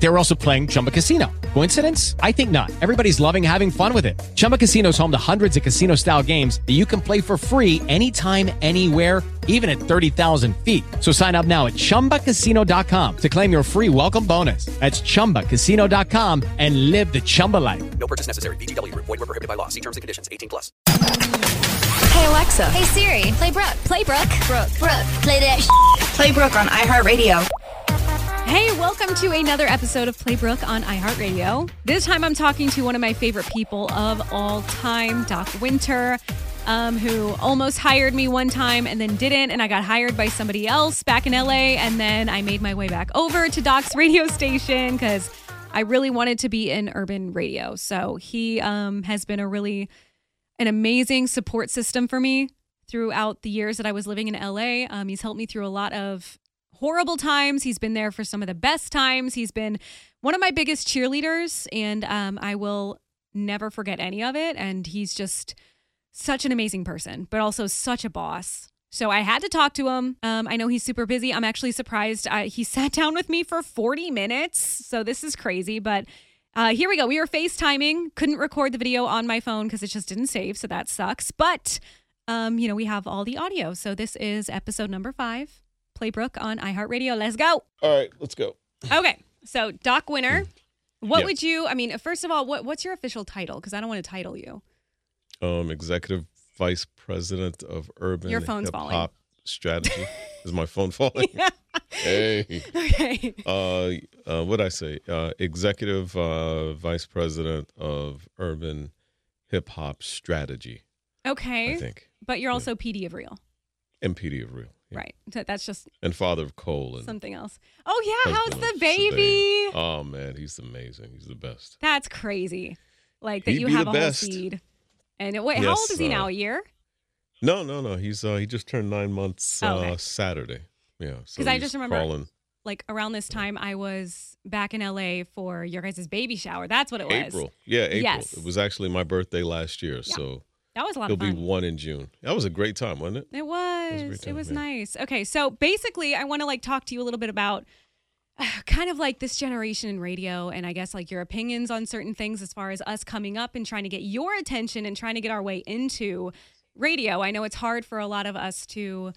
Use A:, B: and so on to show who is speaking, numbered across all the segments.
A: They were also playing Chumba Casino. Coincidence? I think not. Everybody's loving having fun with it. Chumba Casino is home to hundreds of casino style games that you can play for free anytime, anywhere, even at 30,000 feet. So sign up now at chumbacasino.com to claim your free welcome bonus. That's chumbacasino.com and live the Chumba life.
B: No purchase necessary. VGW Group. Void were prohibited by law. See terms and conditions. 18 plus.
C: Hey Alexa.
D: Hey Siri, play Brooke.
C: Play Brooke.
D: Brooke. Brooke. Play that.
C: Play Brooke on iHeartRadio.
E: Hey, welcome to another episode of Playbrook on iHeartRadio. This time I'm talking to one of my favorite people of all time, Doc Wynter, um, who almost hired me one time and then didn't. And I got hired by somebody else back in LA. And then I made my way back over to Doc's radio station because I really wanted to be in urban radio. So he um, has been a really an amazing support system for me throughout the years that I was living in LA. Um, he's helped me through a lot of horrible times. He's been there for some of the best times. He's been one of my biggest cheerleaders, and um, I will never forget any of it. And he's just such an amazing person, but also such a boss. So I had to talk to him. Um, I know he's super busy. I'm actually surprised. I, he sat down with me for 40 minutes. So this is crazy, but uh, here we go. We were FaceTiming. Couldn't record the video on my phone because it just didn't save. So that sucks. But, um, you know, we have all the audio. So this is episode number five, Playbrook on iHeartRadio. Let's go.
F: All right, let's go.
E: Okay. So, Doc Wynter, what
F: Yeah.
E: would you, I mean, first of all, what, what's your official title? Because I don't want to title you.
F: Um, executive vice president of urban
E: Your phone's
F: hip
E: falling.
F: hop strategy. Is my phone falling? Yeah. hey.
E: Okay.
F: Uh, uh, what I say? Uh, executive uh, vice president of urban hip hop strategy.
E: Okay.
F: I think
E: But you're also PD of Real.
F: MPD of real. Yeah.
E: Right. So that's just
F: And father of Cole and
E: something else. Oh, yeah. How's the baby?
F: Oh man, he's amazing. He's the best.
E: That's crazy. Like that
F: He'd
E: you have
F: the
E: a whole seed. And wait, how old is he
F: uh,
E: now? A year?
F: No, no, no. He's uh, he just turned nine months
E: Oh, okay.
F: uh, Saturday. Yeah. So
E: 'Cause I just remember-
F: crawling.
E: Like around this time, I was back in LA for your guys' baby shower. That's what it was.
F: April. Yeah, April.
E: Yes.
F: It was actually my birthday last year, so
E: That was a lot
F: it'll be one in June. That was a great time, wasn't it?
E: It
F: a
E: was.
F: great
E: it was nice. Okay, so basically, I want to like talk to you a little bit about uh, kind of like this generation in radio, and I guess like your opinions on certain things as far as us coming up and trying to get your attention and trying to get our way into radio. I know it's hard for a lot of us to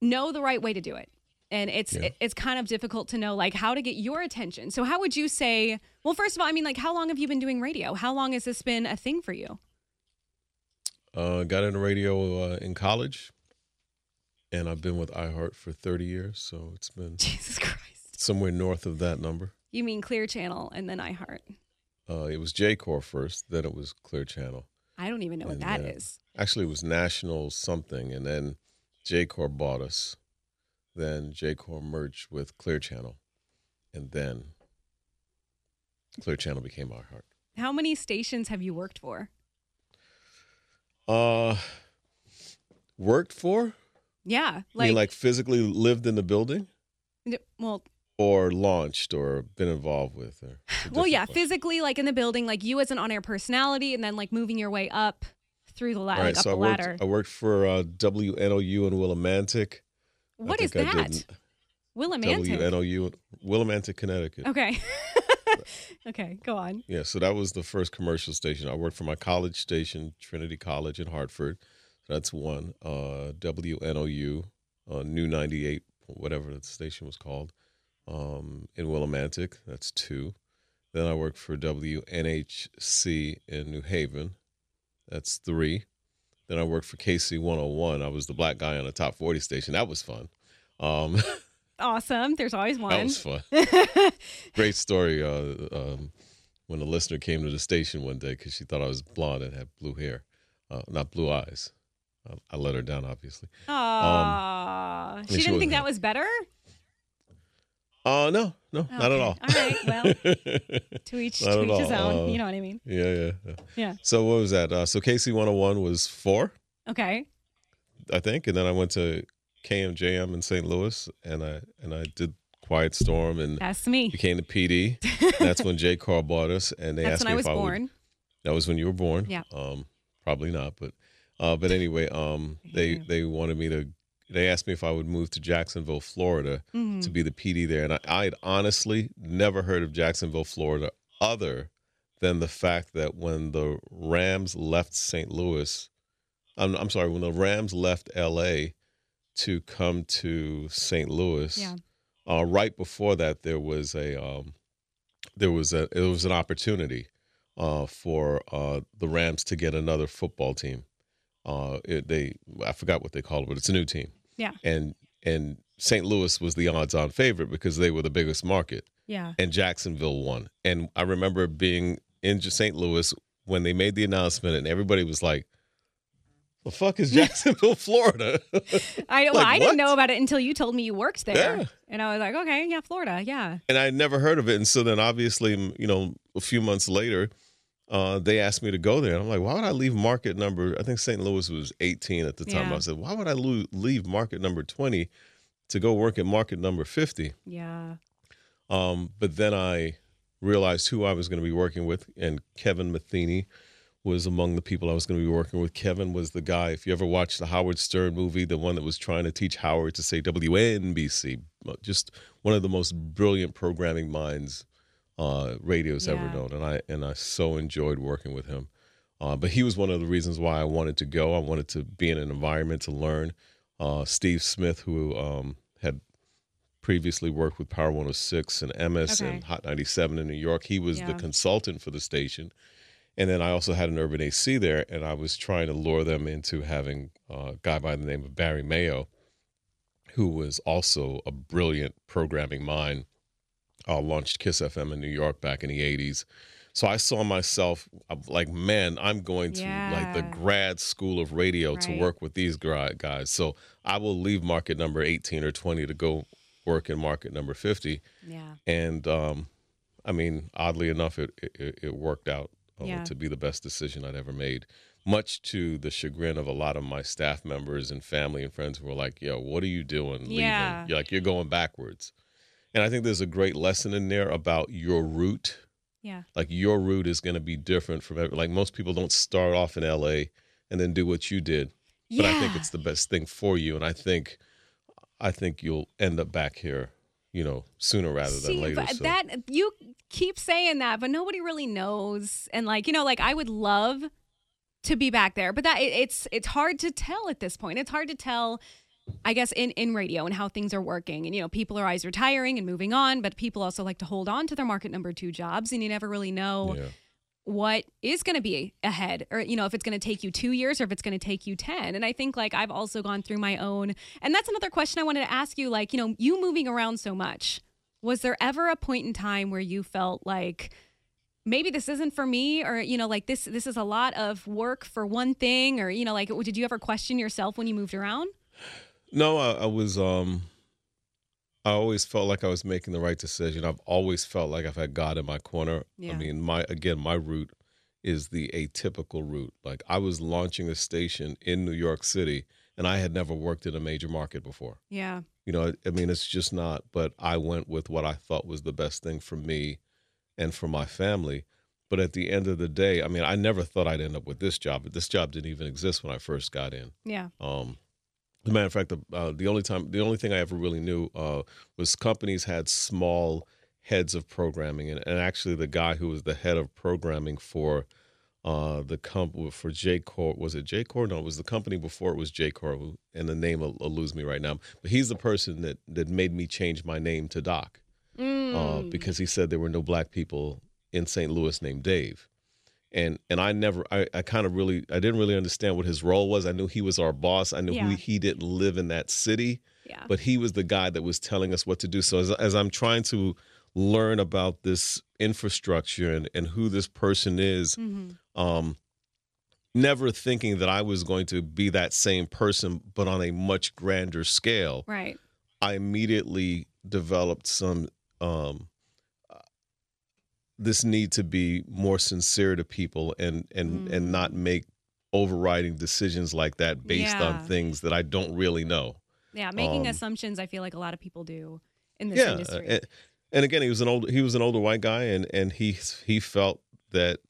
E: know the right way to do it. And it's
F: Yeah.
E: it's kind of difficult to know like how to get your attention. So how would you say? Well, first of all, I mean, like how long have you been doing radio? How long has this been a thing for you?
F: Uh, got into radio uh, in college, and I've been with iHeart for 30 years, so it's been
E: Jesus Christ!
F: somewhere north of that number.
E: You mean Clear Channel and then iHeart?
F: Uh, it was Jacor first, then it was Clear Channel.
E: I don't even know what
F: And
E: that
F: then-
E: is.
F: Actually, it was National something, and then Jacor bought us. Then Jacor merged with Clear Channel, and then Clear Channel became iHeart.
E: How many stations have you worked for?
F: Uh, worked for?
E: Yeah,
F: Like,
E: like,
F: like physically lived in the building,
E: well,
F: or launched, or been involved with? Or
E: well, yeah, physically, like in the building, like you as an on-air personality, and then like moving your way up through the ladder, like
F: right,
E: up
F: so I
E: the
F: worked.
E: ladder.
F: I worked for uh, WNOU in Willimantic.
E: What is that?
F: did
E: Willimantic.
F: WNOU, Willimantic, Connecticut.
E: Okay. okay, go on.
F: Yeah, so that was the first commercial station. I worked for my college station, Trinity College in Hartford. That's one. Uh, WNOU, uh, New 98, whatever the station was called, um, in Willimantic. That's two. Then I worked for WNHC in New Haven. That's three. Then I worked for KC 101. I was the black guy on the top 40 station. That was fun. Um,
E: Awesome. There's always one.
F: that was fun. Great story. Uh, um, when a listener came to the station one day because she thought I was blonde and had blue hair, uh, not blue eyes. I, I let her down, obviously.
E: Aww. she
F: she
E: didn't think that was better?
F: Uh, no, no, not at all.
E: All right, well, To each, to each his own.
F: Uh,
E: you know what I mean?
F: yeah, yeah, yeah.
E: Yeah.
F: So what was that? Uh, so KC 101 was four,
E: Okay.
F: I think, and then I went to KMJM in St. Louis, and I and I did Quiet Storm and
E: That's me.
F: became the PD. That's when Jacor bought us, and they
E: That's
F: asked
E: when
F: me
E: I was
F: if I would
E: born.
F: That was when you were born.
E: Yeah.
F: Um, probably not, but uh, but anyway, um, they they wanted me to. They asked me if I would move to Jacksonville, Florida,
E: Mm-hmm.
F: to be the PD there, and I, I had honestly never heard of Jacksonville, Florida, other than the fact that when the Rams left St. Louis, I'm, I'm sorry, when the Rams left L.A. to come to St. Louis,
E: Yeah.
F: uh, right before that there was a um, there was a it was an opportunity uh, for uh, the Rams to get another football team. Uh, it, they I forgot what they called it, but it's a new team.
E: Yeah.
F: And and St. Louis was the odds-on favorite because they were the biggest market,
E: Yeah.
F: and Jacksonville won. And I remember being in St. Louis when they made the announcement, and everybody was like, "The fuck is Jacksonville, Florida?"
E: I well,
F: Like,
E: I didn't
F: what?
E: know about it until you told me you worked there.
F: Yeah.
E: And I was like, okay, yeah, Florida, yeah.
F: and I never heard of it. And so then, obviously, you know, a few months later, uh, they asked me to go there. And I'm like, why would I leave market number? I think St. Louis was 18 at the time.
E: Yeah.
F: I said, why would I lo- leave market number 20 to go work at market number 50?
E: Yeah.
F: Um, but then I realized who I was going to be working with, and Kevin Metheny was among the people I was going to be working with. Kevin was the guy. If you ever watched the Howard Stern movie, the one that was trying to teach Howard to say WNBC, uh, just one of the most brilliant programming minds uh, radio's ever known, and I and I so enjoyed working with him. Uh, but he was one of the reasons why I wanted to go. I wanted to be in an environment to learn. Uh, Steve Smith, who um, had previously worked with Power 106 and MS
E: Okay.
F: and Hot 97 in New York, he was the consultant for the station. And then I also had an urban AC there, and I was trying to lure them into having a guy by the name of Barry Mayo, who was also a brilliant programming mind. Uh, launched Kiss FM in New York back in the 80s. So I saw myself like, man, I'm going to like the grad school of radio to work with these guys. So I will leave market number 18 or 20 to go work in market number 50
E: Yeah.
F: and um, I mean, oddly enough, it it, it worked out uh,
E: Yeah.
F: to be the best decision I'd ever made. Much to the chagrin of a lot of my staff members and family and friends who were like, "Yo, what are you doing? Leaving?
E: Yeah.
F: You're like you're going backwards." And I think there's a great lesson in there about your route.
E: Yeah.
F: Like your route is going to be different from every, like most people don't start off in L.A. and then do what you did. But I think it's the best thing for you, and I think I think you'll end up back here, you know, sooner rather than
E: See,
F: later.
E: but
F: so.
E: that you keep saying that, but nobody really knows. And like you know, like I would love to be back there, but that it, it's it's hard to tell at this point. It's hard to tell. I guess in, in radio and how things are working. And, you know, people are always retiring and moving on, but people also like to hold on to their market number two jobs. And you never really know
F: yeah.
E: What is going to be ahead or you know if it's going to take you 2 years or if it's going to take you 10 and i think like i've also gone through my own and that's another question i wanted to ask you like you know you moving around so much was there ever a point in time where you felt like maybe this isn't for me or you know like this this is a lot of work for one thing or you know like did you ever question yourself when you moved around
F: No, I, I was. Um, I always felt like I was making the right decision. I've always felt like I've had God in my corner.
E: Yeah.
F: I mean, my again, my route is the atypical route. Like I was launching a station in New York City, and I had never worked in a major market before.
E: yeah
F: You know, I mean, it's just not. But I went with what I thought was the best thing for me and for my family. But at the end of the day, I mean, I never thought I'd end up with this job. But this job didn't even exist when I first got in.
E: yeah
F: Um, as a matter of fact, the, uh, the only time, the only thing I ever really knew uh, was companies had small heads of programming, and, and actually, the guy who was the head of programming for uh, the comp for Jacor was it Jacor? No, it was the company before it was J Core, and the name will, will lose me right now. But he's the person that that made me change my name to Doc uh, because he said there were no black people in St. Louis named Dave and and I never I, I kind of really I didn't really understand what his role was. I knew he was our boss. I knew
E: Yeah.
F: he, he didn't live in that city,
E: yeah
F: but he was the guy that was telling us what to do. So as, as I'm trying to learn about this infrastructure and, and who this person is,
E: Mhm.
F: um, never thinking that I was going to be that same person, but on a much grander scale.
E: right
F: I immediately developed some um, this need to be more sincere to people and and and not make overriding decisions like that based
E: Yeah.
F: on things that I don't really know.
E: yeah making
F: Um,
E: assumptions i feel like a lot of people do in this
F: yeah,
E: industry
F: and, and again, he was an old he was an older white guy, and and he he felt that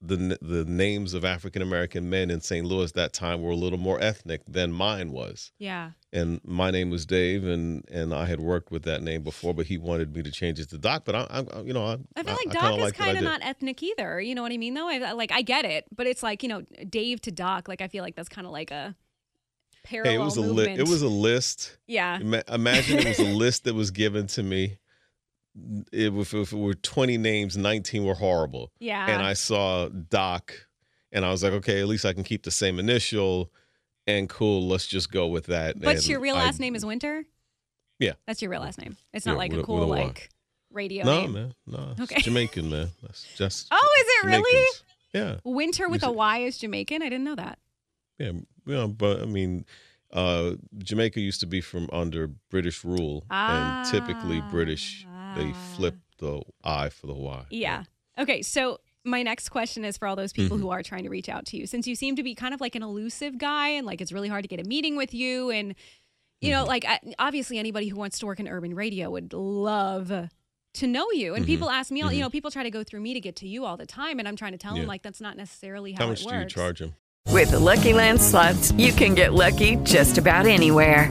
F: the the names of African American men in St. Louis that time were a little more ethnic than mine was.
E: Yeah.
F: And my name was Dave, and and I had worked with that name before, but he wanted me to change it to Doc. But I, I you know, I,
E: I feel like
F: kinda
E: Doc is
F: I
E: kind of not ethnic either. You know what I mean? Though, I like I get it, but it's like you know, Dave to Doc. Like I feel like that's kind of like a parallel
F: Hey, it was a li- it was a list.
E: yeah.
F: Ima- Imagine it was a list that was given to me. It, if, if it were 20 names, 19 were horrible.
E: Yeah.
F: And I saw Doc, and I was like, okay, at least I can keep the same initial. And cool, let's just go with that.
E: But
F: And
E: your real
F: I-
E: last name is Wynter.
F: Yeah.
E: That's your real last name. It's
F: Yeah,
E: not like a cool
F: a
E: like radio
F: No,
E: name.
F: man, no, it's
E: Okay.
F: Jamaican, man. That's just.
E: Oh, is it really?
F: Yeah,
E: Wynter with a Y is Jamaican. I didn't know that.
F: yeah, yeah. But I mean, uh, Jamaica used to be from under British rule, and typically British they
E: Ah.
F: flip the I for the Y.
E: Yeah. Okay. So my next question is for all those people
F: Mm-hmm.
E: who are trying to reach out to you, since you seem to be kind of like an elusive guy, and like it's really hard to get a meeting with you, and you
F: Mm-hmm.
E: know, like obviously anybody who wants to work in urban radio would love to know you. And people ask me, all you know, people try to go through me to get to you all the time, and I'm trying to tell them
F: Mm-hmm.
E: Like that's not necessarily how,
F: How much
E: it
F: do you charge them?
G: With the Lucky Land slots, you can get lucky just about anywhere.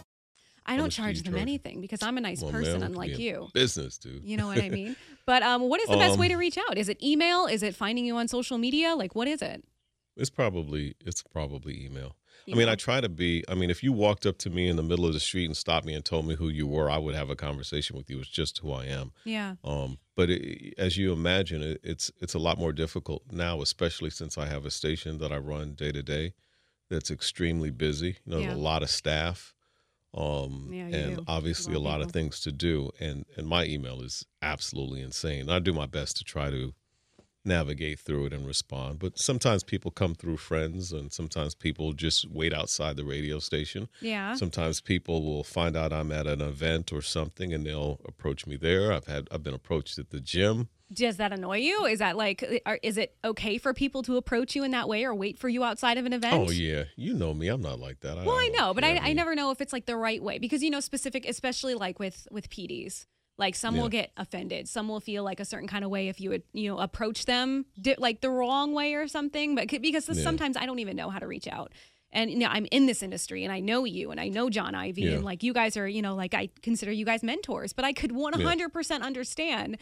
E: I don't charge them
F: charge?
E: anything because I'm a nice
F: Well,
E: person,
F: man,
E: unlike you.
F: Business, dude.
E: You know what I mean? But um, what is the best way
F: Um,
E: to reach out? Is it email? Is it finding you on social media? Like, what is it?
F: It's probably it's probably email. I mean, I try to be. I mean, if you walked up to me in the middle of the street and stopped me and told me who you were, I would have a conversation with you. It's just who I am.
E: Yeah.
F: Um, but it, as you imagine, it, it's it's a lot more difficult now, especially since I have a station that I run day to day that's extremely busy. You know,
E: Yeah.
F: a lot of staff, um,
E: Yeah,
F: and
E: do.
F: obviously
E: A lot of
F: of things to do. And and my email is absolutely insane. I do my best to try to navigate through it and respond. But sometimes people come through friends, and sometimes people just wait outside the radio station.
E: Yeah.
F: Sometimes people will find out I'm at an event or something, and they'll approach me there. I've had I've been approached at the gym.
E: Does that annoy you? Is that like, uh, are, is it okay for people to approach you in that way or wait for you outside of an event?
F: Oh yeah, you know me. I'm not like that.
E: Well, I know, but I. I never know if it's like the right way because you know specific, especially like with with PDs. Like some will get offended, some will feel like a certain kind of way if you would you know approach them di- like the wrong way or something. But because
F: Yeah.
E: sometimes I don't even know how to reach out. And you know, I'm in this industry and I know you and I know John Ivey
F: Yeah.
E: and like you guys are, you know, like I consider you guys mentors, but I could 100% understand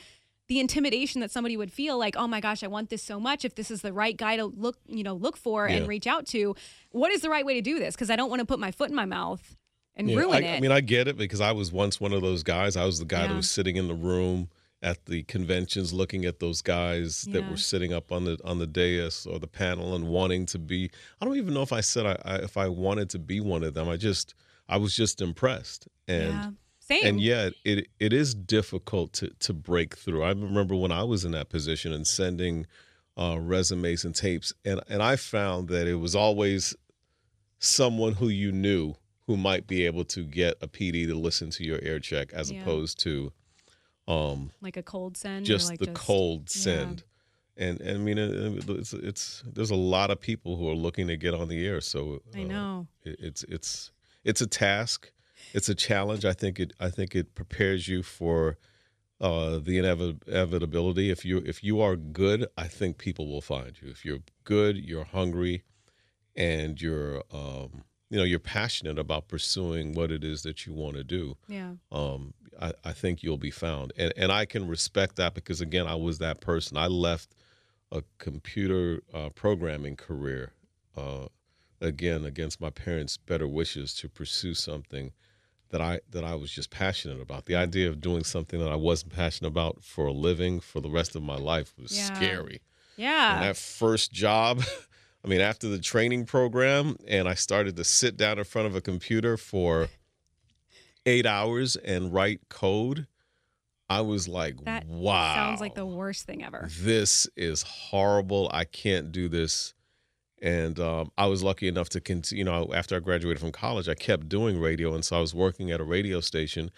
E: the intimidation that somebody would feel like, oh my gosh, I want this so much. If this is the right guy to look, you know, look for and reach out to, what is the right way to do this? Because I don't want to put my foot in my mouth and
F: Yeah,
E: ruin
F: I,
E: it.
F: I mean, I get it because I was once one of those guys. I was the guy
E: Yeah.
F: that was sitting in the room at the conventions, looking at those guys that were sitting up on the on the dais or the panel and wanting to be. I don't even know if I said I, I if I wanted to be one of them. I just I was just impressed and.
E: Yeah. Same.
F: and yet it it is difficult to to break through. I remember when I was in that position and sending uh, resumes and tapes, and and I found that it was always someone who you knew who might be able to get a PD to listen to your air check, as
E: Yeah.
F: opposed to um,
E: like a cold send.
F: just
E: like
F: the cold
E: yeah.
F: send. And, and I mean, it's it's there's a lot of people who are looking to get on the air, so
E: I
F: uh,
E: know.
F: it, it's it's it's a task it's a challenge i think it i think it prepares you for uh the inevitability if you if you are good i think people will find you if you're good you're hungry and you're um you know you're passionate about pursuing what it is that you want to do
E: Yeah.
F: um, I, I think you'll be found. And, and I can respect that because, again, I was that person. I left a computer uh, programming career, uh, again, against my parents' better wishes to pursue something that I that I was just passionate about. The idea of doing something that I wasn't passionate about for a living for the rest of my life was
E: Yeah.
F: scary. And
E: Yeah.
F: that first job, I mean, after the training program, and I started to sit down in front of a computer for eight hours and write code, I was like,
E: That
F: wow.
E: Sounds like the worst thing ever.
F: This is horrible. I can't do this And um, I was lucky enough to continue. You know, after I graduated from college, I kept doing radio, and so I was working at a radio station.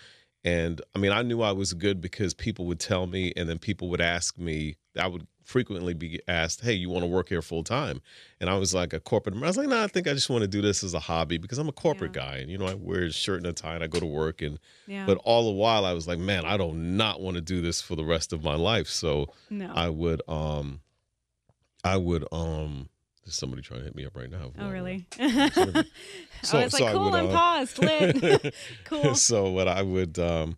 F: And I mean, I knew I was good because people would tell me, and then people would ask me. I would frequently be asked, "Hey, you want to work here full time?" And I was like a corporate. I was like, "No, I think I just want to do this as a hobby because I'm a corporate guy, and you know, I wear a shirt and a tie, and I go to work, and
E: Yeah.
F: but all the while I was like, man, I do not want to do this for the rest of my life. So
E: No.
F: I would um I would um there's somebody trying to hit me up right now.
E: oh, really?
F: So-
E: I was like,
F: so I
E: cool,
F: would,
E: I'm
F: uh,
E: paused. Lit. cool.
F: so what I would um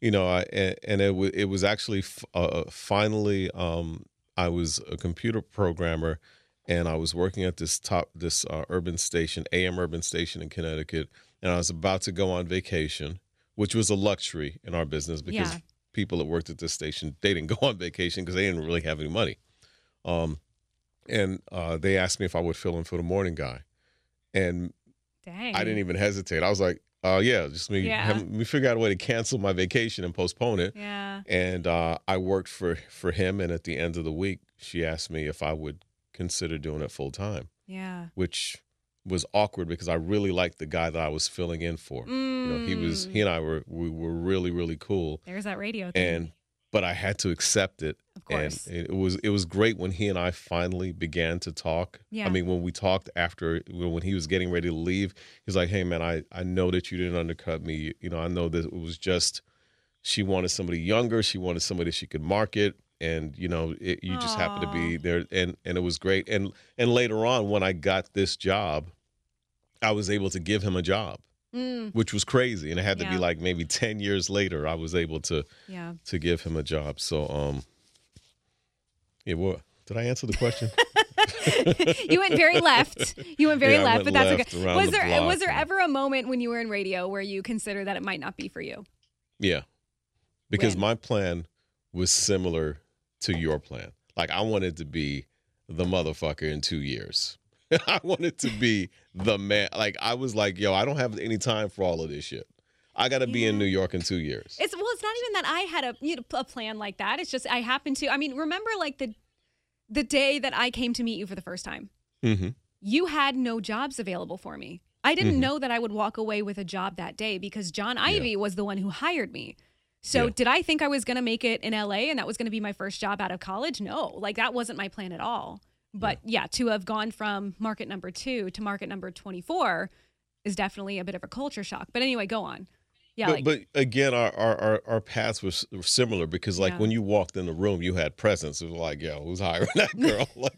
F: you know, I and, it was it was actually f- uh, finally um I was a computer programmer and I was working at this top this uh, urban station, AM urban station in Connecticut, and I was about to go on vacation, which was a luxury in our business because
E: Yeah.
F: people that worked at this station they didn't go on vacation because they didn't really have any money. Um, and uh, they asked me if I would fill in for the morning guy, and
E: Dang.
F: I didn't even hesitate. I was like, "Uh, yeah, just me,
E: Yeah.
F: have, figure out a way to cancel my vacation and postpone it."
E: Yeah.
F: And uh, I worked for for him, and at the end of the week, she asked me if I would consider doing it full time,
E: Yeah.
F: which was awkward because I really liked the guy that I was filling in for. You know, he was
E: Mm.
F: he and I were we were really really cool,
E: There's that radio thing.
F: and but I had to accept it.
E: of course.
F: And it was it was great when he and I finally began to talk.
E: Yeah.
F: I mean, when we talked after when he was getting ready to leave, he's like, "Hey, man, I I know that you didn't undercut me. You know, I know that it was just she wanted somebody younger. She wanted somebody she could market." And you know, it, you just happened to be there, and and it was great. And and later on, when I got this job, I was able to give him a job,
E: Mm,
F: which was crazy. And it had to
E: Yeah.
F: be like maybe ten years later, I was able to
E: yeah.
F: to give him a job. So, um, yeah, what did I answer the question?
E: you went very left. You went very
F: Yeah,
E: left,
F: went
E: but that's
F: left
E: okay. Was
F: the
E: there
F: block
E: was there ever a moment when you were in radio where you considered that it might not be for you?
F: yeah, because
E: When?
F: my plan was similar to your plan. Like I wanted to be the motherfucker in two years. I wanted to be the man. Like I was like, yo, I don't have any time for all of this shit. I got to be in New York in two years.
E: It's well, it's not even that I had a you know, a plan like that. It's just I happened to. I mean, remember like the the day that I came to meet you for the first time.
F: hmm
E: You had no jobs available for me. I didn't
F: Mhm.
E: know that I would walk away with a job that day because John Ivey was the one who hired me. So
F: Yeah.
E: did I think I was going to make it in LA and that was going to be my first job out of college? No, like that wasn't my plan at all. But yeah, to have gone from market number 2 to market number 24 is definitely a bit of a culture shock. But anyway, go on. Yeah,
F: but,
E: like
F: but again, our, our, our, paths were, similar because, like,
E: Yeah.
F: when you walked in the room, you had presence. It was like, yo, who's hiring that girl? Like,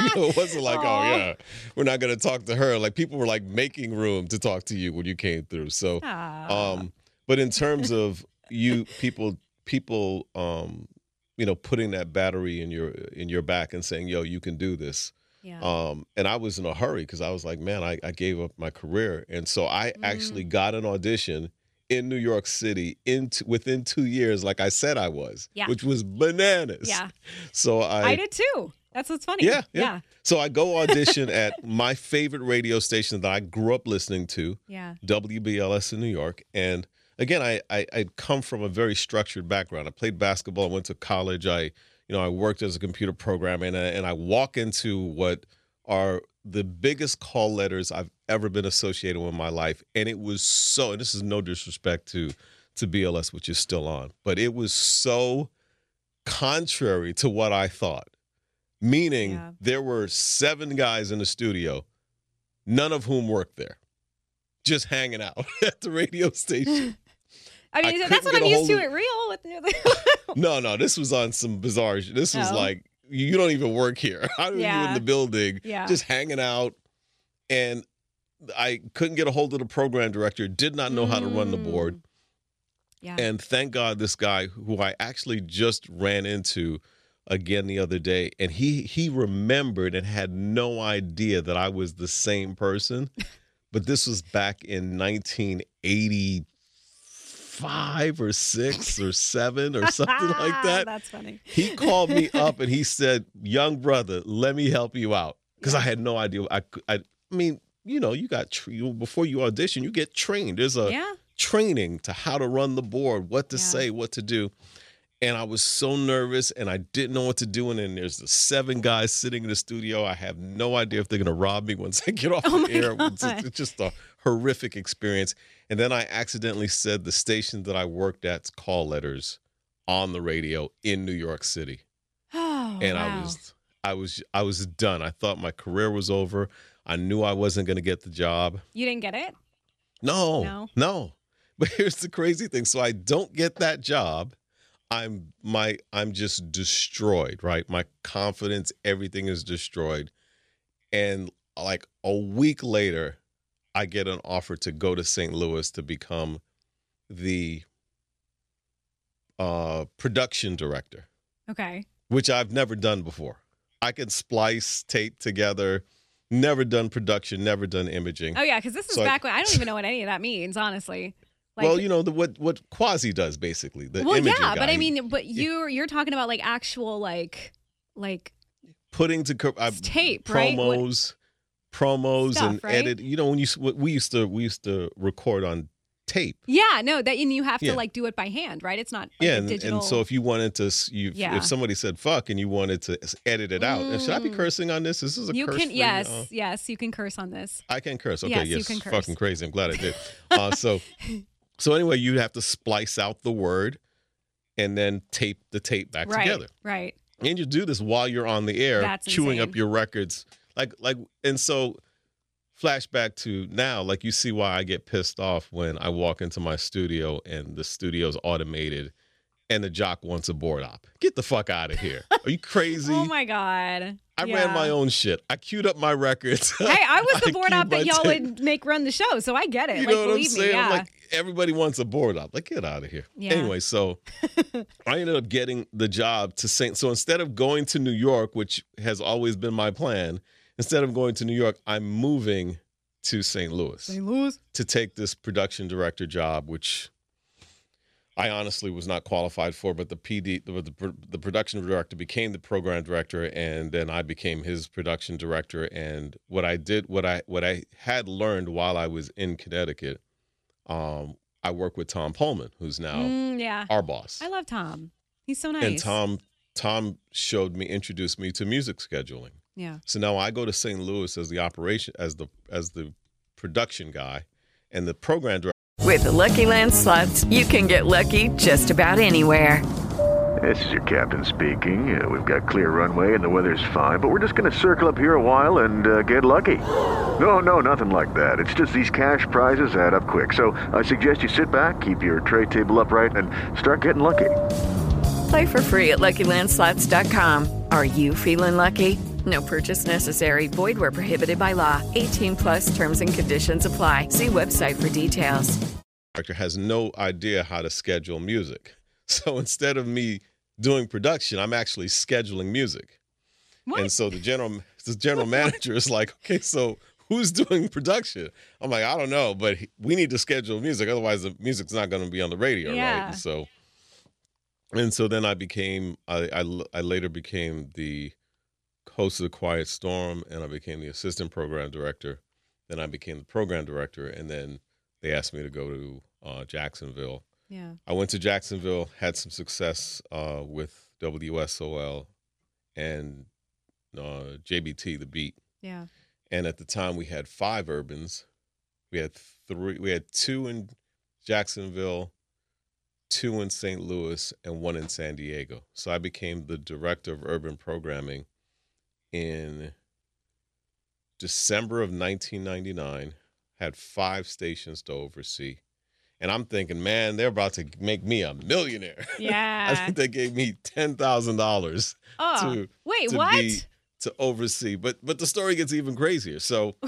F: you know, it wasn't like,
E: Aw.
F: oh, yeah, we're not going to talk to her. Like, people were like making room to talk to you when you came through. So,
E: Ah.
F: um, but in terms of you, people, people, um, you know, putting that battery in your in your back and saying, "Yo, you can do this."
E: yeah.
F: Um, and I was in a hurry because I was like, man, I, I gave up my career, and so I actually got an audition in New York City in t- within two years, like I said I was,
E: Yeah.
F: which was bananas.
E: Yeah.
F: So I,
E: I did too. That's what's funny.
F: Yeah, yeah. So I go audition at my favorite radio station that I grew up listening to,
E: Yeah.
F: WBLS in New York, and again, I, I I come from a very structured background. I played basketball. I went to college. I you know I worked as a computer programmer, and I, and I walk into what are the biggest call letters I've ever been associated with in my life, and it was so. And this is no disrespect to to BLS, which is still on, but it was so contrary to what I thought. Meaning,
E: Yeah.
F: there were seven guys in the studio, none of whom worked there, just hanging out at the radio station.
E: I
F: I
E: mean, that's
F: couldn't
E: what I'm used to
F: of-
E: it real. With the,
F: no, no, this was on some bizarre. This was
E: Oh.
F: like you don't even work here. You
E: Yeah.
F: in the building,
E: Yeah.
F: just hanging out? And I couldn't get a hold of the program director. Did not know how to run the board. Mm.
E: yeah.
F: And thank God this guy who I actually just ran into again the other day and he he remembered and had no idea that I was the same person. but this was back in 1985 or 6 or 7 or something like that.
E: That's funny.
F: He called me up and he said, "Young brother, let me help you out." Cuz I had no idea I I I mean, you know, you got you- before you audition, you get trained. There's a
E: Yeah.
F: training to how to run the board, what to
E: Yeah.
F: say, what to do. and I was so nervous and I didn't know what to do. And then there's the seven guys sitting in the studio. I have no idea if they're gonna rob me once I get off
E: Oh
F: the air. It's,
E: God.
F: it's just a horrific experience. And then I accidentally said the station that I worked at's call letters on the radio in New York City.
E: Oh,
F: and
E: wow.
F: I was I was I was done. I thought my career was over. I knew I wasn't gonna get the job.
E: You didn't get it?
F: No,
E: No?
F: no. But here's the crazy thing. So I don't get that job. I'm my I'm just destroyed, right? My confidence, everything is destroyed. And like a week later, I get an offer to go to St. Louis to become the uh production director,
E: Okay.
F: which I've never done before. I can splice tape together, never done production, never done imaging.
E: Oh yeah, because this is
F: So I-
E: back when I don't even know what any of that means, honestly. Like,
F: well, you know the, what what Quasi does basically. The
E: well, yeah, but. I mean, but you're you're talking about like actual like like
F: putting to I,
E: It's tape, right? What-
F: promos,
E: Stuff,
F: and
E: right?
F: edit. You know when you we used to we used to record on tape.
E: yeah, no, that and you have to
F: Yeah.
E: like do it by hand, right? It's not like
F: yeah, and,
E: digital.
F: and so if you wanted to, you
E: Yeah.
F: if somebody said "fuck" and you wanted to edit it out, And should I be
E: Mm.
F: cursing on this? This is a
E: you
F: curse.
E: can yes,
F: uh,
E: yes, you can curse on this.
F: I can curse. Okay,
E: Yes,
F: yes,
E: you can curse.
F: fucking crazy. I'm glad I did. Uh, so, so anyway, you'd have to splice out the word and then tape the tape back
E: right,
F: together.
E: right.
F: and you do this while you're on the air
E: That's
F: queuing up your records like like and so flashback to now like you see why i get pissed off when i walk into my studio and the studio's automated and the jock wants a board op get the fuck out of here are you crazy
E: Oh my god.
F: i
E: Yeah.
F: ran my own shit i queued up my records
E: Hey, I was the board op that y'all
F: tape.
E: would make run the show, so I get it.
F: You
E: like,
F: know what I'm
E: believe
F: saying?
E: me, yeah.
F: I'm like, everybody wants a board op. Like, get out of here.
E: Yeah.
F: Anyway, so I ended up getting the job to St. So instead of going to New York, which has always been my plan, instead of going to New York, I'm moving to St. Louis St.
E: Louis.
F: to take this production director job, which I honestly was not qualified for. But the PD, the, the, the production director, became the program director, and then I became his production director. And what I did, what I what I had learned while I was in Connecticut, um, I work with Tom Poleman, who's now
E: Mm, yeah.
F: our boss.
E: I love Tom. He's so nice.
F: And Tom Tom showed me, introduced me to music scheduling.
E: Yeah.
F: So now I go to St. Louis as the operation as the as the production guy, and the program director.
G: With the Lucky Land slots, you can get lucky just about anywhere.
H: This is your captain speaking. Uh, we've got clear runway and the weather's fine, but we're just going to circle up here a while and uh, get lucky. No, no, nothing like that. It's just these cash prizes add up quick. So I suggest you sit back, keep your tray table upright, and start getting lucky.
G: Play for free at LuckyLandSlots.com. Are you feeling lucky? No purchase necessary. Void where prohibited by law. 18 plus terms and conditions apply. See website for details.
F: director has no idea how to schedule music. So instead of me doing production, I'm actually scheduling music.
E: What?
F: And so the general the general manager is like, okay, so who's doing production? I'm like, I don't know, but we need to schedule music, otherwise the music's not going to be on the radio,
E: Yeah.
F: right? So, and so then I became, I I later became the host a Quiet Storm, and I became the assistant program director. Then I became the program director, and then they asked me to go to uh, Jacksonville.
E: Yeah.
F: I went to Jacksonville, had some success uh, with WSOL and uh, JBT, the beat.
E: Yeah.
F: And at the time, we had five urbans. We had three. We had two in Jacksonville, two in St. Louis, and one in San Diego. So I became the director of urban programming in December of 1999. Had five stations to oversee, and I'm thinking, man, they're about to make me a millionaire.
E: Yeah.
F: I think they gave me ten thousand dollars
E: oh.
F: to
E: Wait,
F: to
E: what?
F: be to oversee. But but the story gets even crazier. So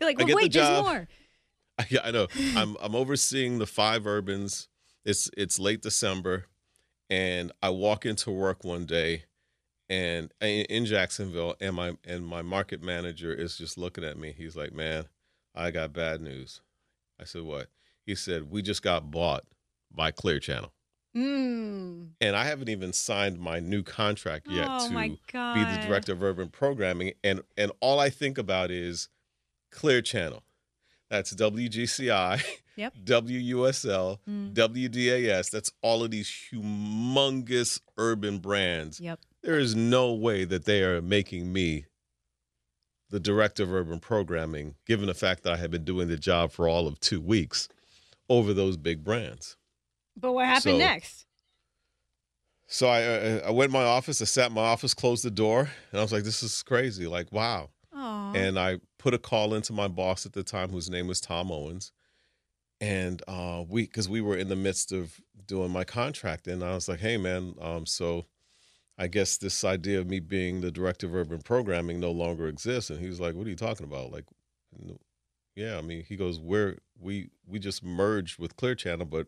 E: You're like,
F: I
E: well,
F: get the
E: wait, there's more.
F: yeah, I know. I'm I'm overseeing the five urbans. It's it's late December, and I walk into work one day, and in Jacksonville, and my and my market manager is just looking at me. He's like, "Man, I got bad news." I said, "What?" He said, "We just got bought by Clear Channel."
E: Mm.
F: and I haven't even signed my new contract yet
E: Oh,
F: to be the director of urban programming, and and all I think about is Clear Channel. That's WGCI.
E: Yep.
F: WUSL,
E: Mm.
F: WDAS. That's all of these humongous urban brands.
E: Yep.
F: There is no way that they are making me the director of urban programming, given the fact that I have been doing the job for all of two weeks over those big brands.
E: But what happened
F: So-
E: next?
F: So I, I I went in my office, I sat in my office, closed the door, and I was like, this is crazy. Like, wow.
E: Oh.
F: And I put a call into my boss at the time, whose name was Tom Owens. And uh, we, because we were in the midst of doing my contract, and I was like, "Hey, man, um, so I guess this idea of me being the director of urban programming no longer exists." And he was like, "What are you talking about?" Like, yeah, I mean, he goes, "We're we we just merged with Clear Channel, but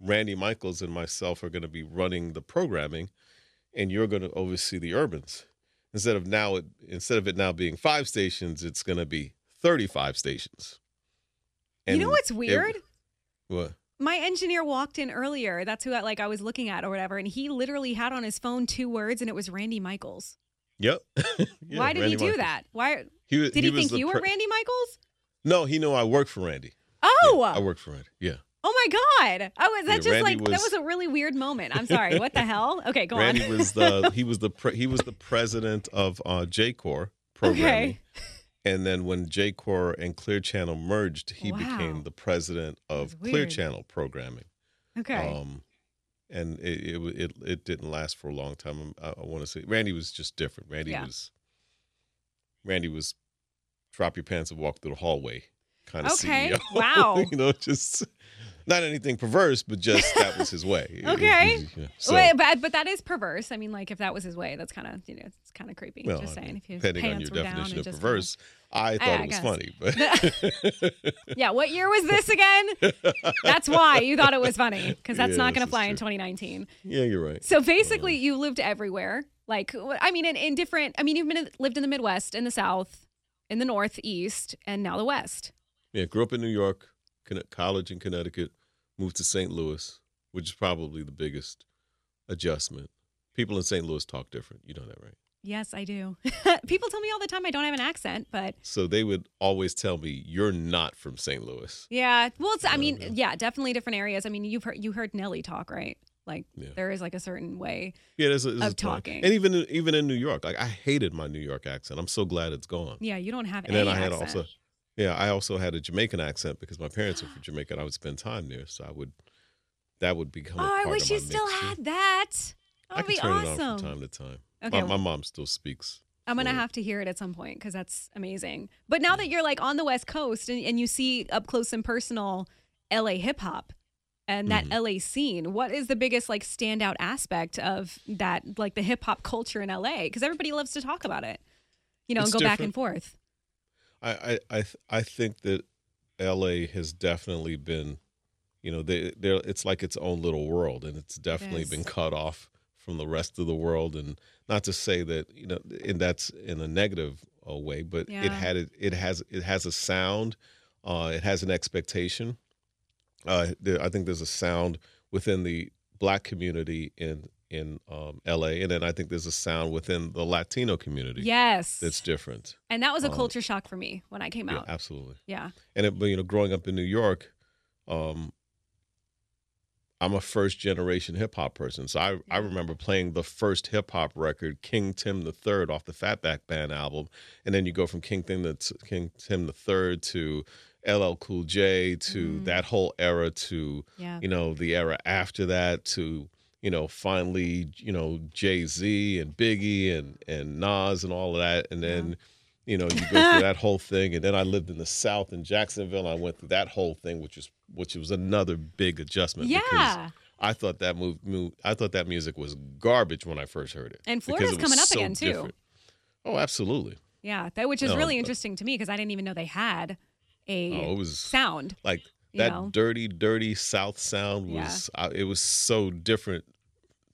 F: Randy Michaels and myself are going to be running the programming, and you're going to oversee the urbans." instead of now it instead of it now being five stations, it's going to be thirty-five stations.
E: you know what's
F: it-
E: weird?
F: what?
E: My engineer walked in earlier. That's who I, like I was looking at or whatever, and he literally had on his phone two words, and it was Randy Michaels.
F: Yep. Yeah,
E: Why did
F: Randy
E: he do
F: Michaels.
E: that? Why
F: He,
E: did he,
F: was
E: think you were
F: pre-
E: Randy Michaels?
F: No, he knew I worked for Randy.
E: Oh,
F: I worked for Randy. Yeah.
E: oh my God! Oh, was that
F: Yeah,
E: just
F: Randy
E: like that
F: was-
E: was a really weird moment? I'm sorry. What the hell? Okay, go
F: Randy
E: on.
F: was the he was the pre, he was the president of uh, Jacor programming.
E: Okay.
F: And then when Jacor and Clear Channel merged, he
E: Wow.
F: became the president of Clear. Channel programming.
E: Okay.
F: Um, and it, it it it didn't last for a long time. I, I want to say Randy was just different. Randy
E: Yeah.
F: was Randy was drop your pants and walk through the hallway kind of
E: Okay.
F: CEO.
E: Wow.
F: you know, just not anything perverse, but just that was his way.
E: Okay.
F: Know, so,
E: Wait, but but that is perverse. I mean, like if that was his way, that's kind of you know it's kind of creepy.
F: well,
E: just
F: I
E: saying, if his
F: depending on your definition of perverse, I
E: I-
F: thought
E: I
F: it was funny, but
E: Yeah, what year was this again? That's why you thought it was funny because that's
F: Yeah,
E: not going to fly in 2019.
F: yeah, you're right.
E: So basically, you lived everywhere. Like, I mean, in, in different. I mean, you've been lived in the Midwest, in the South, in the Northeast, and now the West.
F: Yeah, grew up in New York, college in Connecticut, moved to St. Louis, which is probably the biggest adjustment. People in St. Louis talk different. You know that, right?
E: Yes, I do. People tell me all the time I don't have an accent, but
F: So they would always tell me, "You're not from St. Louis."
E: yeah. Well, it's. I mean,
F: yeah.
E: definitely different areas. I mean, you've heard you heard Nelly talk, right? Like,
F: Yeah.
E: there is like a certain way.
F: Yeah, there's a, there's
E: Of
F: a
E: talking.
F: and even even in New York, like I hated my New York accent. I'm so glad it's gone.
E: Yeah, you don't have
F: and
E: any
F: then I had also, yeah, I also had a Jamaican accent because my parents were from Jamaica. and I would spend time there, so I would that would become. a
E: Oh, I wish you still
F: too.
E: had that. That would be
F: turn it on
E: awesome.
F: from time to time.
E: Okay,
F: my, my mom still speaks.
E: I'm gonna have to hear it at some point because that's amazing. But now that you're like on the West Coast and, and you see up close and personal LA hip hop and that
F: Mm-hmm.
E: LA scene, what is the biggest like standout aspect of that like the hip hop culture in LA? Because everybody loves to talk about it, you know,
F: It's
E: and go back and forth.
F: I I I, th- I think that L.A. has definitely been, you know, they they it's like its own little world, and it's definitely
E: is.
F: been cut off from the rest of the world. And not to say that you know, and that's in a negative uh, way, but
E: Yeah.
F: it had it it has it has a sound, uh, it has an expectation. Uh, there, I think there's a sound within the black community in in um, L.A., and then I think there's a sound within the Latino community
E: Yes.
F: that's different.
E: and that was a
F: um,
E: culture shock for me when I came
F: Yeah,
E: out.
F: absolutely.
E: Yeah.
F: and it, but you know, growing up in New York, um, I'm a first generation hip hop person. So I, I remember playing the first hip hop record, King Tim the Third, off the Fatback Band album, and then you go from King Tim the King Tim the Third to LL Cool J to that whole era to
E: Yeah.
F: you know the era after that to you know finally you know Jay Z and Biggie and and Nas and all of that, and then. You know, you go through that whole thing, and then I lived in the South in Jacksonville. And I went through that whole thing, which was which was another big adjustment.
E: Yeah.
F: because I thought that move, move, I thought that music was garbage when I first heard it.
E: And Florida's
F: it
E: coming up
F: so
E: again, too.
F: different. Oh, absolutely.
E: Yeah. That which is
F: No,
E: really interesting to me because I didn't even know they had a
F: Oh, it was
E: sound.
F: like that
E: know?
F: dirty, dirty South sound
E: Yeah.
F: was. I, it was so different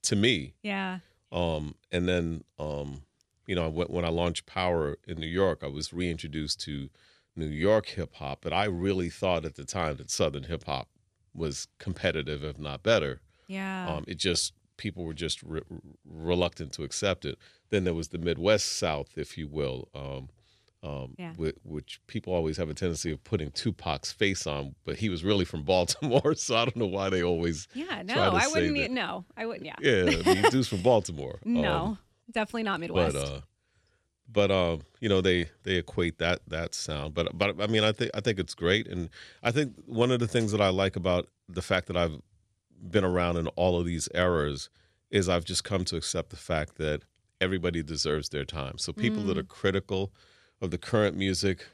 F: to me.
E: Yeah.
F: Um, and then, um, you know, when, when I launched Power in New York, I was reintroduced to New York hip hop. But I really thought at the time that Southern hip hop was competitive, if not better.
E: Yeah.
F: Um, it just people were just re- reluctant to accept it. Then there was the Midwest South, if you will. Um, Um,
E: Yeah.
F: whi- which people always have a tendency of putting Tupac's face on, but he was really from Baltimore, so I don't know why they always
E: Yeah, no, I wouldn't.
F: that-
E: No, I wouldn't. Yeah.
F: Yeah, the dude's from Baltimore.
E: No,
F: Um,
E: definitely not Midwest.
F: but uh but um you know they they equate that that sound but but i mean i think i think it's great and i think one of the things that i like about the fact that i've been around in all of these eras is i've just come to accept the fact that everybody deserves their time so people that are critical of the current music.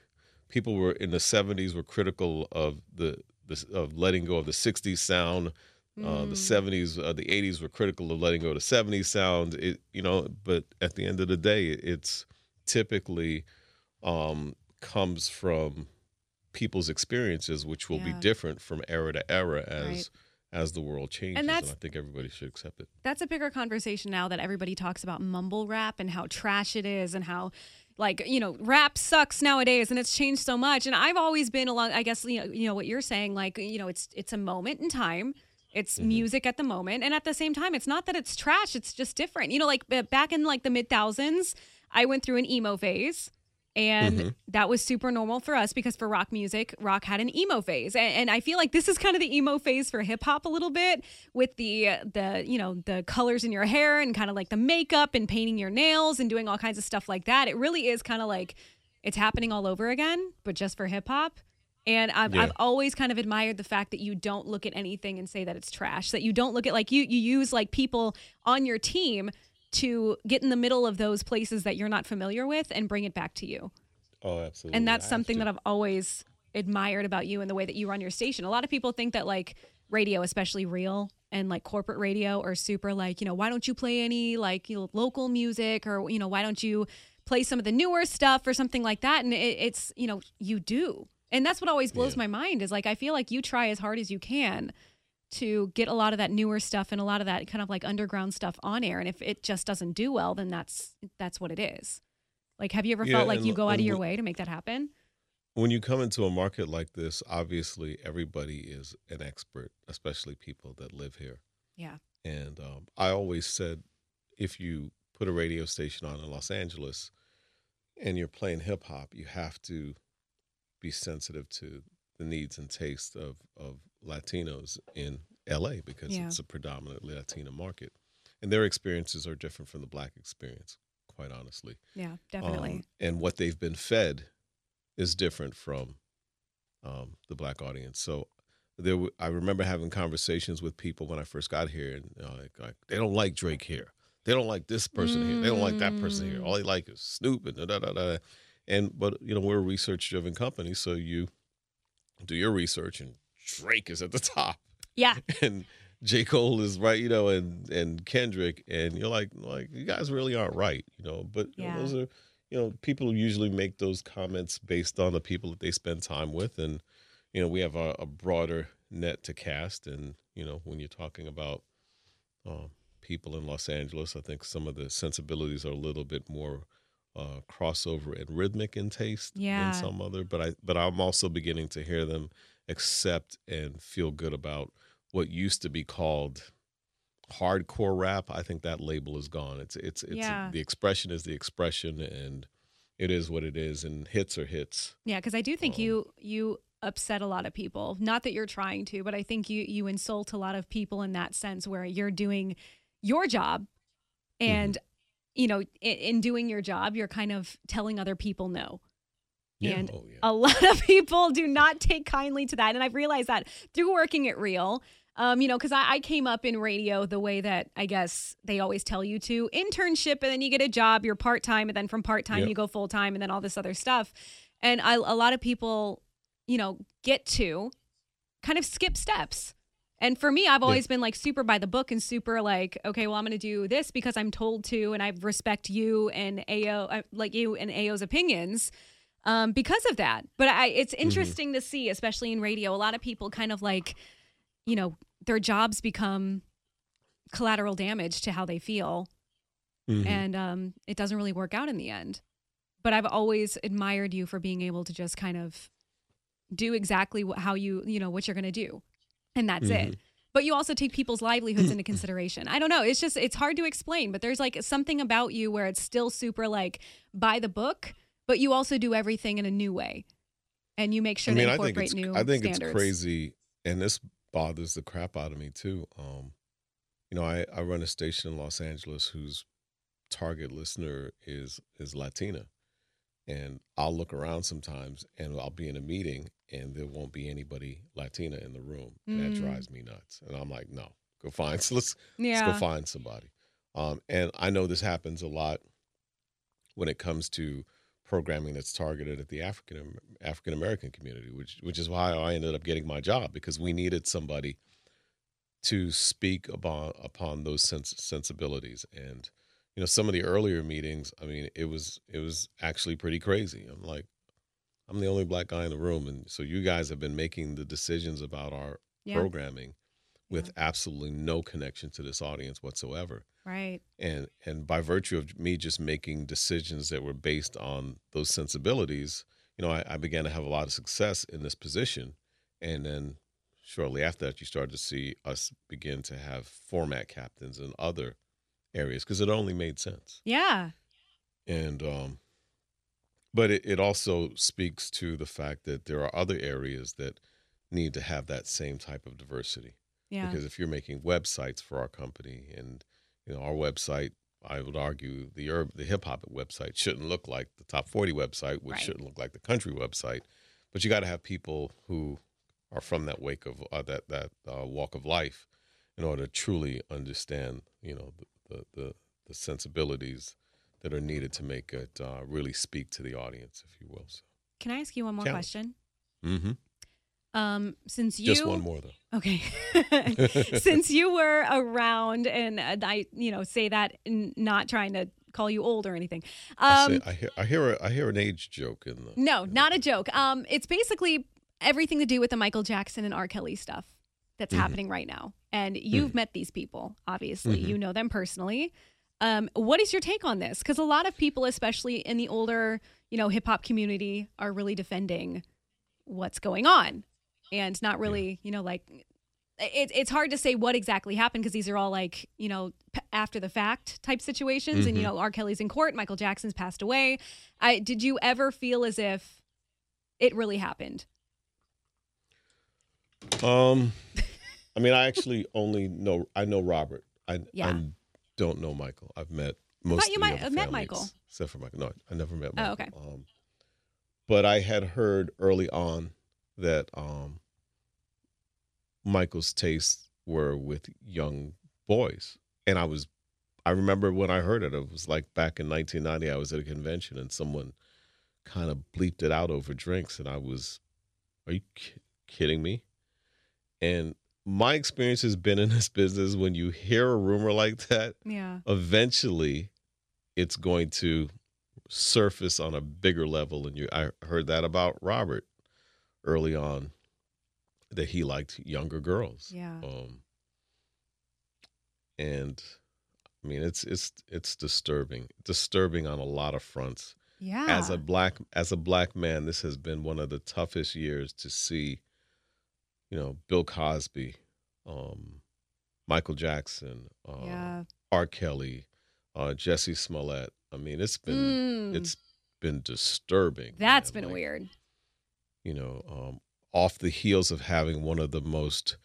F: People were in the 70s were critical of the, the of letting go of the 60s sound. Uh, the 70s uh, the 80s were critical of letting go of the 70s sound. It you know but at the end of the day it's typically um comes from people's experiences which will be different from era to era as
E: Right.
F: as the world changes and,
E: that's-
F: i think everybody should accept it.
E: That's a bigger conversation now that everybody talks about mumble rap and how trash it is and how like you know rap sucks nowadays and it's changed so much. And i've always been along i guess you know, you know what you're saying like you know it's it's a moment in time. It's mm-hmm. music at the moment. And at the same time it's not that it's trash it's just different. You know like back in like the mid thousands i went through an emo phase and mm-hmm. that was super normal for us because for rock music rock had an emo phase. And, and i feel like this is kind of the emo phase for hip hop a little bit with the the you know the colors in your hair and kind of like the makeup and painting your nails and doing all kinds of stuff like that. It really is kind of like it's happening all over again but just for hip hop. And I've,
F: Yeah.
E: I've always kind of admired the fact that you don't look at anything and say that it's trash that you don't look at like you you use like people on your team to get in the middle of those places that you're not familiar with and bring it back to you.
F: Oh absolutely.
E: And that's something that I've always admired about you and the way that you run your station. A lot of people think that like radio, especially real and like corporate radio, are super like you know why don't you play any like you know local music or you know why don't you play some of the newer stuff or something like that? And it, it's you know you do, and that's what always blows my mind is like I feel like you try as hard as you can to get a lot of that newer stuff and a lot of that kind of like underground stuff on air and if it just doesn't do well then that's that's what it is. Like have you ever
F: Yeah,
E: felt like you go out of your
F: we-
E: way to make that happen?
F: When you come into a market like this obviously everybody is an expert especially people that live here.
E: Yeah.
F: And um, I always said, if you put a radio station on in Los Angeles and you're playing hip hop, you have to be sensitive to the needs and taste of, of Latinos in LA because
E: Yeah.
F: it's a predominantly Latino market. And their experiences are different from the black experience, quite honestly.
E: yeah definitely
F: Um, and what they've been fed is different from um, the black audience. So there, w- I remember having conversations with people when I first got here, and uh, like, like they don't like Drake here. They don't like this person here. They don't like that person here. All they like is Snoop and da da da. da. And but you know we're a research driven company, so you do your research, and Drake is at the top
E: yeah
F: and J. Cole is right, you know, and and Kendrick, and you're like, like you guys really aren't right, you know. But you know, those are, you know, people usually make those comments based on the people that they spend time with, and you know, we have a, a broader net to cast, and you know, when you're talking about um, people in Los Angeles, I think some of the sensibilities are a little bit more uh, crossover and rhythmic in taste
E: Yeah.
F: than some other. But I, but I'm also beginning to hear them accept and feel good about what used to be called hardcore rap. I think that label is gone. It's it's it's
E: Yeah.
F: the expression is the expression, and it is what it is. And hits are hits.
E: yeah because i do think you um, you upset a lot of people not that you're trying to but i think you you insult a lot of people in that sense where you're doing your job and mm-hmm. you know in, in doing your job you're kind of telling other people no
F: Yeah.
E: And
F: Oh, yeah.
E: a lot of people do not take kindly to that. And I've realized that through working at Real. Um, you know, because I, I came up in radio the way that I guess they always tell you to internship, and then you get a job, you're part time, and then from part time
F: Yep.
E: you go full time, and then all this other stuff. And I, a lot of people, you know, get to kind of skip steps. And for me, I've always been like super by the book and super like, okay, well, I'm going to do this because I'm told to, and I respect you and AO, uh, like you and AO's opinions um, because of that. But I, it's interesting to see, especially in radio, a lot of people kind of like, you know, their jobs become collateral damage to how they feel,
F: Mhm.
E: and um, it doesn't really work out in the end. But I've always admired you for being able to just kind of do exactly what, how you, you know, what you're going to do, and that's it. But you also take people's livelihoods into consideration. I don't know. It's just it's hard to explain, but there's like something about you where it's still super like by the book, but you also do everything in a new way, and you make sure
F: I mean,
E: to
F: I think
E: incorporate
F: it's
E: new.
F: I think
E: standards.
F: it's crazy, and this bothers the crap out of me too. Um, you know, I, I run a station in Los Angeles whose target listener is is Latina, and I'll look around sometimes, and I'll be in a meeting, and there won't be anybody Latina in the room, and that
E: Mm.
F: drives me nuts. And I'm like, no, go find let's let's go find somebody. Um, and I know this happens a lot when it comes to programming that's targeted at the African African American community, which which is why I ended up getting my job because we needed somebody to speak upon upon those sens- sensibilities and you know some of the earlier meetings i mean it was it was actually pretty crazy i'm like i'm the only black guy in the room and so you guys have been making the decisions about our
E: Yeah.
F: programming with absolutely no connection to this audience whatsoever.
E: Right.
F: and and by virtue of me just making decisions that were based on those sensibilities you know I, I began to have a lot of success in this position. And then shortly after that you started to see us begin to have format captains in other areas because it only made sense.
E: Yeah.
F: and um but it, it also speaks to the fact that there are other areas that need to have that same type of diversity
E: Yeah.
F: because if you're making websites for our company and you know our website i would argue the herb the hip hop website shouldn't look like the top 40 website which
E: Right.
F: shouldn't look like the country website but you got to have people who are from that wake of uh, that that uh, walk of life in order to truly understand you know the the, the, the sensibilities that are needed to make it uh, really speak to the audience if you will so
E: Can I ask you one more
F: Challenge.
E: question?
F: mm-hmm.
E: Um, since you
F: just one more though
E: Okay. Since you were around, and uh, I, you know, say that not trying to call you old or anything.
F: I,
E: Um,
F: say, I hear I hear a, I hear an age joke in the
E: no, not a joke. Um, it's basically everything to do with the Michael Jackson and R. Kelly stuff that's
F: Mm-hmm.
E: happening right now. And you've met these people, obviously.
F: Mm-hmm.
E: You know them personally. Um, what is your take on this? Because a lot of people, especially in the older, you know, hip hop community, are really defending what's going on, and not really, you know, like it, it's hard to say what exactly happened because these are all like you know p- after the fact type situations and you
F: Mm-hmm.
E: know r kelly's in court michael jackson's passed away I, did you ever feel as if it really happened
F: Um, I mean, I actually only know I know Robert. I,
E: Yeah.
F: I don't know Michael. I've met most.
E: you
F: of the
E: might have met Michael.
F: except for Michael. No, I never met
E: Oh,
F: Michael.
E: okay.
F: Um, but I had heard early on that um, Michael's tastes were with young boys, and I was. I remember when I heard it. It was like back in 1990. I was at a convention, and someone kind of bleeped it out over drinks, and I was, "Are you ki- kidding me?" And my experience has been in this business when you hear a rumor like that,
E: yeah
F: eventually it's going to surface on a bigger level. And you, I heard that about Robert early on that he liked younger girls.
E: Yeah.
F: Um, and I mean, it's it's it's disturbing, disturbing on a lot of fronts
E: yeah
F: as a black as a black man this has been one of the toughest years to see you know bill cosby um michael jackson uh
E: yeah
F: r kelly uh jesse smollett i mean it's been
E: Mm.
F: it's been disturbing
E: that's
F: man.
E: been
F: Like,
E: weird
F: you know um off the heels of having one of the most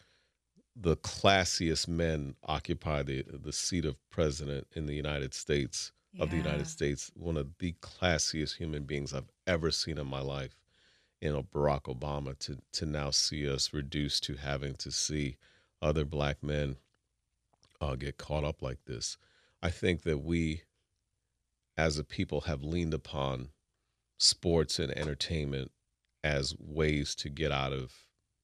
F: the classiest men occupy the the seat of president in the united states of the United States, one of the classiest human beings I've ever seen in my life, you know, Barack Obama, to to now see us reduced to having to see other black men uh, get caught up like this. I think that we, as a people, have leaned upon sports and entertainment as ways to get out of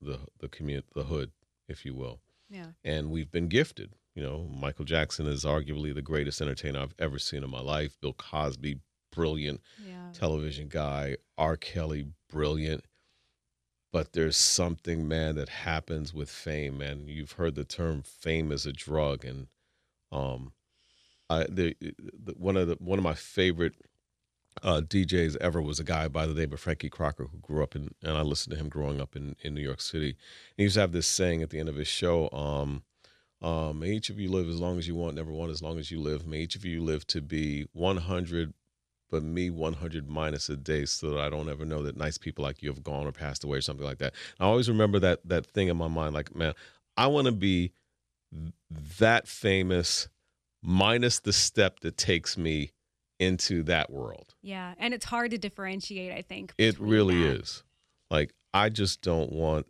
F: the the community, the hood, if you will
E: yeah
F: and we've been gifted. You know, Michael Jackson is arguably the greatest entertainer I've ever seen in my life. Bill Cosby, brilliant
E: yeah
F: television guy. R. Kelly, brilliant. But there's something, man, that happens with fame, man. You've heard the term "fame is a drug," and um, I the, the one of the one of my favorite uh, DJs ever was a guy by the name of Frankie Crocker who grew up in, and I listened to him growing up in, in New York City. he used to have this saying at the end of his show, um, um, may each of you live as long as you want, never want as long as you live. May each of you live to be 100 but me 100 minus a day so that I don't ever know that nice people like you have gone or passed away or something like that. I always remember that that thing in my mind like, man, I want to be that famous minus the step that takes me into that world.
E: Yeah, and it's hard to differentiate. I think
F: It really
E: that.
F: is. Like I just don't want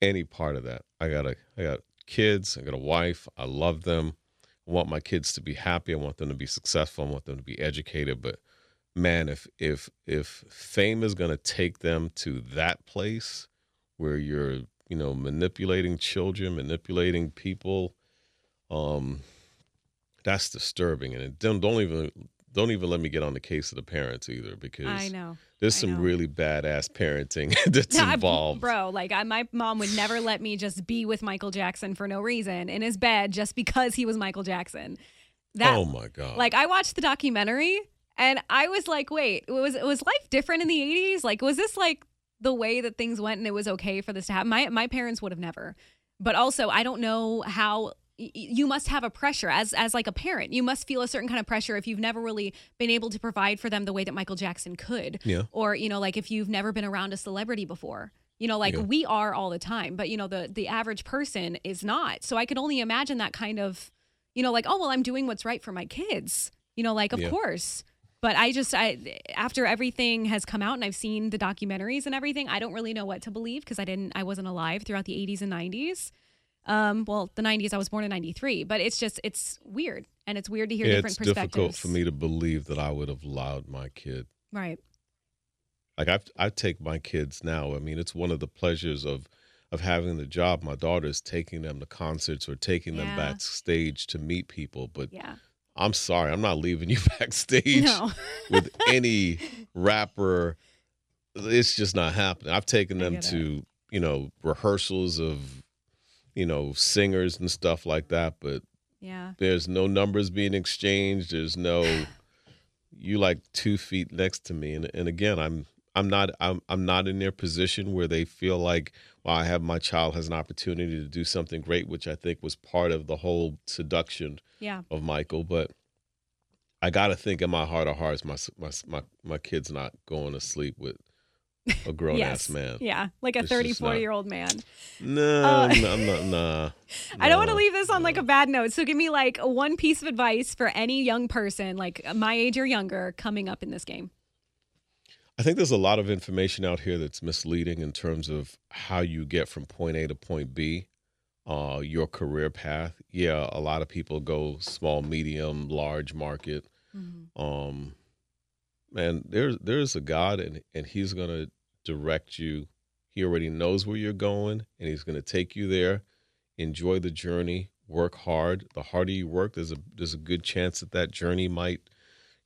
F: any part of that. I got a I got kids, I got a wife, I love them. I want my kids to be happy, I want them to be successful, I want them to be educated, but man, if if if fame is going to take them to that place where you're, you know, manipulating children, manipulating people, um that's disturbing and it don't don't even don't even let me get on the case of the parents either because
E: I know.
F: there's
E: I
F: some
E: know.
F: really badass parenting that's
E: Yeah, I-
F: involved.
E: bro. Like I, my mom would never let me just be with Michael Jackson for no reason in his bed just because he was Michael Jackson. That
F: oh my god!
E: like I watched the documentary and I was like, wait, was was life different in the eighties? Like, was this like the way that things went and it was okay for this to happen? My my parents would have never. But also, I don't know how you must have a pressure as as like a parent. You must feel a certain kind of pressure if you've never really been able to provide for them the way that Michael Jackson could.
F: Yeah.
E: Or, you know, like if you've never been around a celebrity before. You know, like
F: Yeah.
E: we are all the time, but you know, the the average person is not. So I could only imagine that kind of, you know, like, oh well, I'm doing what's right for my kids. You know, like of
F: Yeah.
E: course. But I just I after everything has come out and I've seen the documentaries and everything, I don't really know what to believe because I didn't I wasn't alive throughout the 80s and 90s. Um, well, the 90s I was born in 93, but it's just it's weird and it's weird to hear
F: Yeah,
E: different
F: it's
E: perspectives.
F: It's difficult for me to believe that I would have allowed my kid.
E: Right.
F: Like I, I take my kids now. I mean, it's one of the pleasures of of having the job. My daughter is taking them to concerts or taking them backstage to meet people. But
E: Yeah.
F: I'm sorry, I'm not leaving you backstage
E: No.
F: with any rapper. It's just not happening. I've taken them to you know rehearsals of you know singers and stuff like that, but
E: Yeah.
F: there's no numbers being exchanged. There's no you like two feet next to me, and and again, I'm I'm not I'm I'm not in their position where they feel like well, I have my child has an opportunity to do something great, which I think was part of the whole seduction
E: Yeah.
F: of Michael. But I got to think in my heart of hearts, my my my my kid's not going to sleep with a grown
E: yes.
F: ass man.
E: Yeah. Like a
F: It's
E: 34
F: not-
E: year old man.
F: No,
E: Uh,
F: no, no, nah.
E: I don't want to leave this on like a bad note. So give me like one piece of advice for any young person, like my age or younger, coming up in this game.
F: I think there's a lot of information out here that's misleading in terms of how you get from point A to point B, uh, your career path. Yeah, a lot of people go small, medium, large market. Um, man, there's there's a God, and and He's gonna direct you. He already knows where you're going, and He's gonna take you there. Enjoy the journey. Work hard. The harder you work, there's a there's a good chance that that journey might,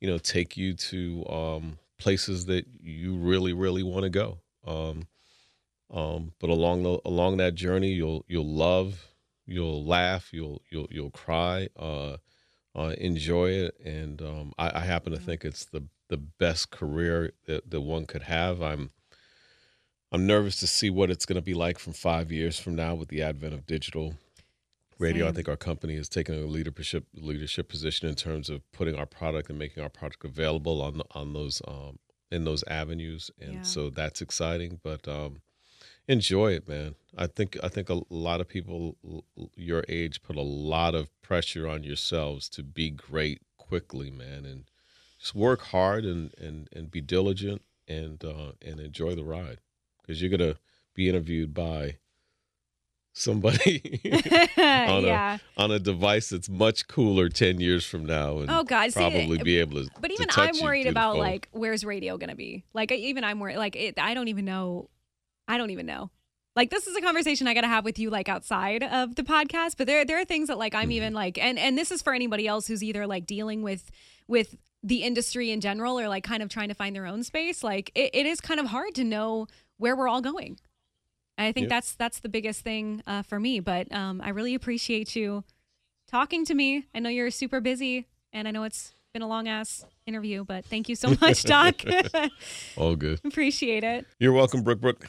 F: you know, take you to um, places that you really really want to go. Um, um, but along the along that journey, you'll you'll love, you'll laugh, you'll you'll you'll cry, uh, uh, enjoy it, and um, I, I happen to think it's the the best career that, that one could have. I'm I'm nervous to see what it's going to be like from five years from now with the advent of digital radio. I think our company is taking a leadership leadership position in terms of putting our product and making our product available on on those um, in those avenues, and
E: Yeah.
F: so that's exciting. But um, enjoy it, man. I think I think a lot of people your age put a lot of pressure on yourselves to be great quickly, man, and just work hard and and and be diligent and uh, and enjoy the ride because you're gonna be interviewed by somebody on
E: yeah.
F: a on a device that's much cooler 10 years from now and
E: Oh, God, see,
F: probably be able to
E: But
F: to
E: even
F: touch
E: I'm worried about like where's radio gonna be? Like even I'm worried. Like it, I don't even know. I don't even know. Like this is a conversation I gotta have with you like outside of the podcast. But there there are things that like
F: Mm-hmm.
E: I'm even like and and this is for anybody else who's either like dealing with with the industry in general or like kind of trying to find their own space. Like it, it is kind of hard to know where we're all going. And I think
F: Yep.
E: that's that's the biggest thing uh, for me. But um, I really appreciate you talking to me. I know you're super busy, and I know it's been a long ass interview, but thank you so much, Doc.
F: all good
E: appreciate it.
F: you're welcome Brooke. brook